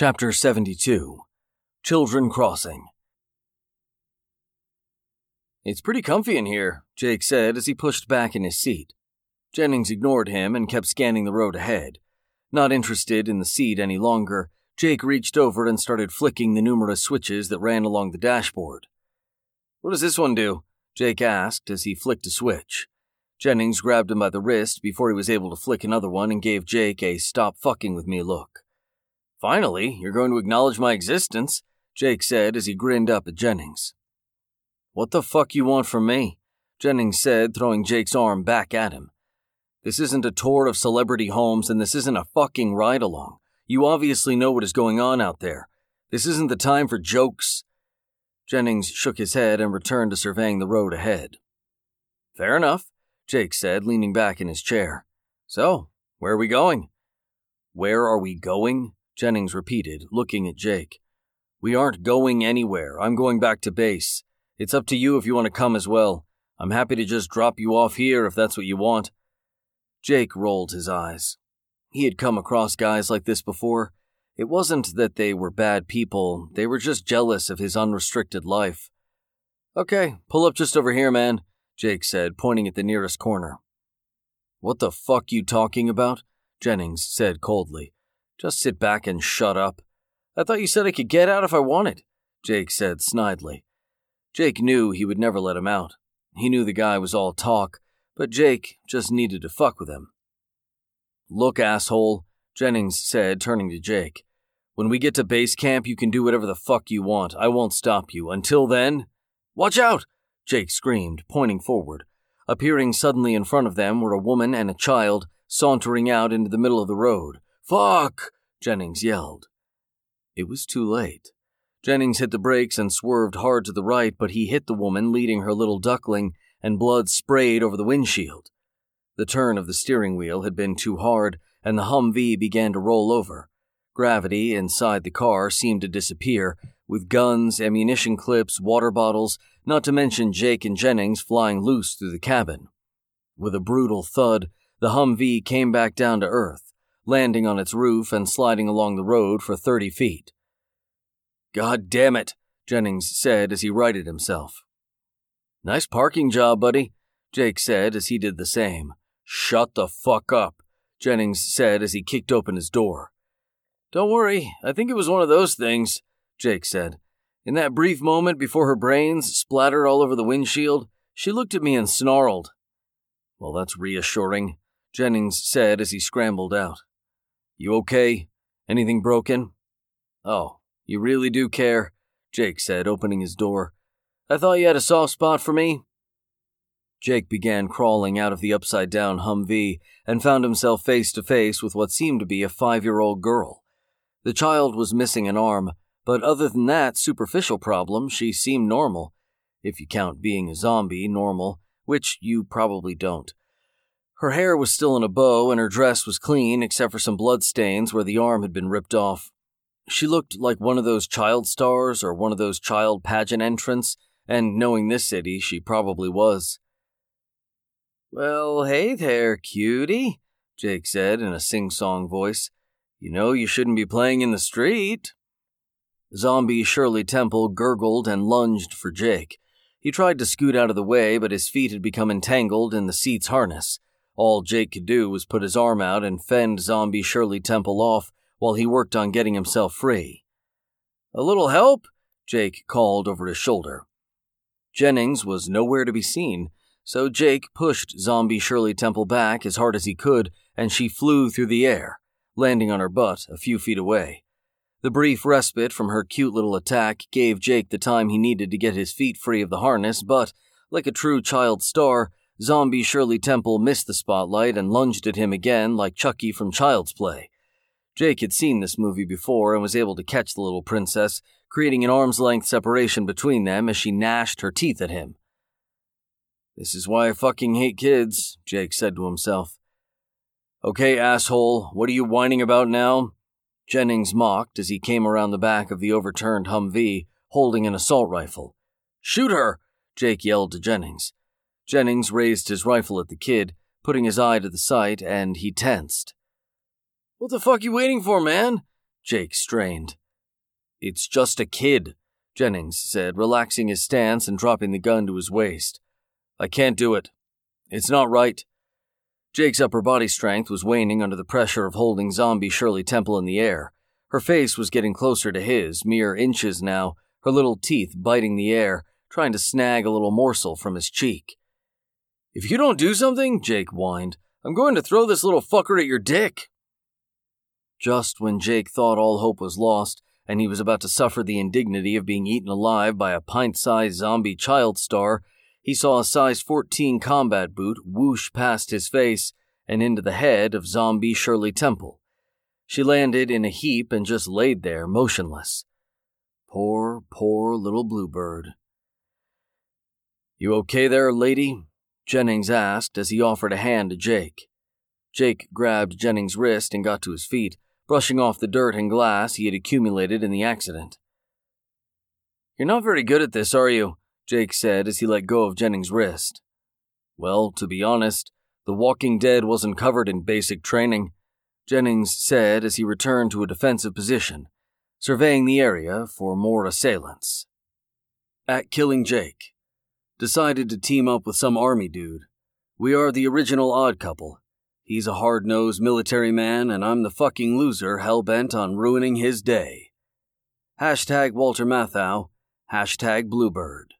Chapter 72 Children Crossing. It's pretty comfy in here, Jake said as he pushed back in his seat. Jennings ignored him and kept scanning the road ahead. Not interested in the seat any longer, Jake reached over and started flicking the numerous switches that ran along the dashboard. What does this one do? Jake asked as he flicked a switch. Jennings grabbed him by the wrist before he was able to flick another one and gave Jake a stop fucking with me look. Finally, you're going to acknowledge my existence, Jake said as he grinned up at Jennings. What the fuck you want from me? Jennings said, throwing Jake's arm back at him. This isn't a tour of celebrity homes and this isn't a fucking ride along. You obviously know what is going on out there. This isn't the time for jokes. Jennings shook his head and returned to surveying the road ahead. Fair enough, Jake said, leaning back in his chair. So, where are we going? Where are we going? Jennings repeated, looking at Jake. We aren't going anywhere. I'm going back to base. It's up to you if you want to come as well. I'm happy to just drop you off here if that's what you want. Jake rolled his eyes. He had come across guys like this before. It wasn't that they were bad people, they were just jealous of his unrestricted life. Okay, pull up just over here, man, Jake said, pointing at the nearest corner. What the fuck you talking about? Jennings said coldly. Just sit back and shut up. I thought you said I could get out if I wanted, Jake said snidely. Jake knew he would never let him out. He knew the guy was all talk, but Jake just needed to fuck with him. Look, asshole, Jennings said, turning to Jake. When we get to base camp, you can do whatever the fuck you want. I won't stop you. Until then. Watch out! Jake screamed, pointing forward. Appearing suddenly in front of them were a woman and a child sauntering out into the middle of the road. Fuck! Jennings yelled. It was too late. Jennings hit the brakes and swerved hard to the right, but he hit the woman leading her little duckling, and blood sprayed over the windshield. The turn of the steering wheel had been too hard, and the Humvee began to roll over. Gravity inside the car seemed to disappear, with guns, ammunition clips, water bottles, not to mention Jake and Jennings flying loose through the cabin. With a brutal thud, the Humvee came back down to earth landing on its roof and sliding along the road for 30 feet. God damn it, Jennings said as he righted himself. Nice parking job, buddy, Jake said as he did the same. Shut the fuck up, Jennings said as he kicked open his door. Don't worry, I think it was one of those things, Jake said. In that brief moment before her brains splattered all over the windshield, she looked at me and snarled. Well, that's reassuring, Jennings said as he scrambled out. You okay? Anything broken? Oh, you really do care, Jake said, opening his door. I thought you had a soft spot for me. Jake began crawling out of the upside down Humvee and found himself face to face with what seemed to be a five year old girl. The child was missing an arm, but other than that superficial problem, she seemed normal. If you count being a zombie normal, which you probably don't. Her hair was still in a bow, and her dress was clean except for some blood stains where the arm had been ripped off. She looked like one of those child stars or one of those child pageant entrants, and knowing this city, she probably was. Well, hey there, cutie, Jake said in a sing song voice. You know you shouldn't be playing in the street. Zombie Shirley Temple gurgled and lunged for Jake. He tried to scoot out of the way, but his feet had become entangled in the seat's harness. All Jake could do was put his arm out and fend zombie Shirley Temple off while he worked on getting himself free. A little help? Jake called over his shoulder. Jennings was nowhere to be seen, so Jake pushed zombie Shirley Temple back as hard as he could, and she flew through the air, landing on her butt a few feet away. The brief respite from her cute little attack gave Jake the time he needed to get his feet free of the harness, but, like a true child star, Zombie Shirley Temple missed the spotlight and lunged at him again like Chucky from Child's Play. Jake had seen this movie before and was able to catch the little princess, creating an arm's length separation between them as she gnashed her teeth at him. This is why I fucking hate kids, Jake said to himself. Okay, asshole, what are you whining about now? Jennings mocked as he came around the back of the overturned Humvee, holding an assault rifle. Shoot her! Jake yelled to Jennings. Jennings raised his rifle at the kid, putting his eye to the sight, and he tensed. What the fuck you waiting for, man? Jake strained. It's just a kid, Jennings said, relaxing his stance and dropping the gun to his waist. I can't do it. It's not right. Jake's upper body strength was waning under the pressure of holding zombie Shirley Temple in the air. Her face was getting closer to his, mere inches now, her little teeth biting the air, trying to snag a little morsel from his cheek. If you don't do something, Jake whined, I'm going to throw this little fucker at your dick. Just when Jake thought all hope was lost, and he was about to suffer the indignity of being eaten alive by a pint sized zombie child star, he saw a size 14 combat boot whoosh past his face and into the head of zombie Shirley Temple. She landed in a heap and just laid there, motionless. Poor, poor little bluebird. You okay there, lady? Jennings asked as he offered a hand to Jake. Jake grabbed Jennings' wrist and got to his feet, brushing off the dirt and glass he had accumulated in the accident. You're not very good at this, are you? Jake said as he let go of Jennings' wrist. Well, to be honest, The Walking Dead wasn't covered in basic training, Jennings said as he returned to a defensive position, surveying the area for more assailants. At killing Jake, decided to team up with some army dude. We are the original odd couple. He's a hard nosed military man, and I'm the fucking loser hell bent on ruining his day. Hashtag Walter Matthau, hashtag Bluebird.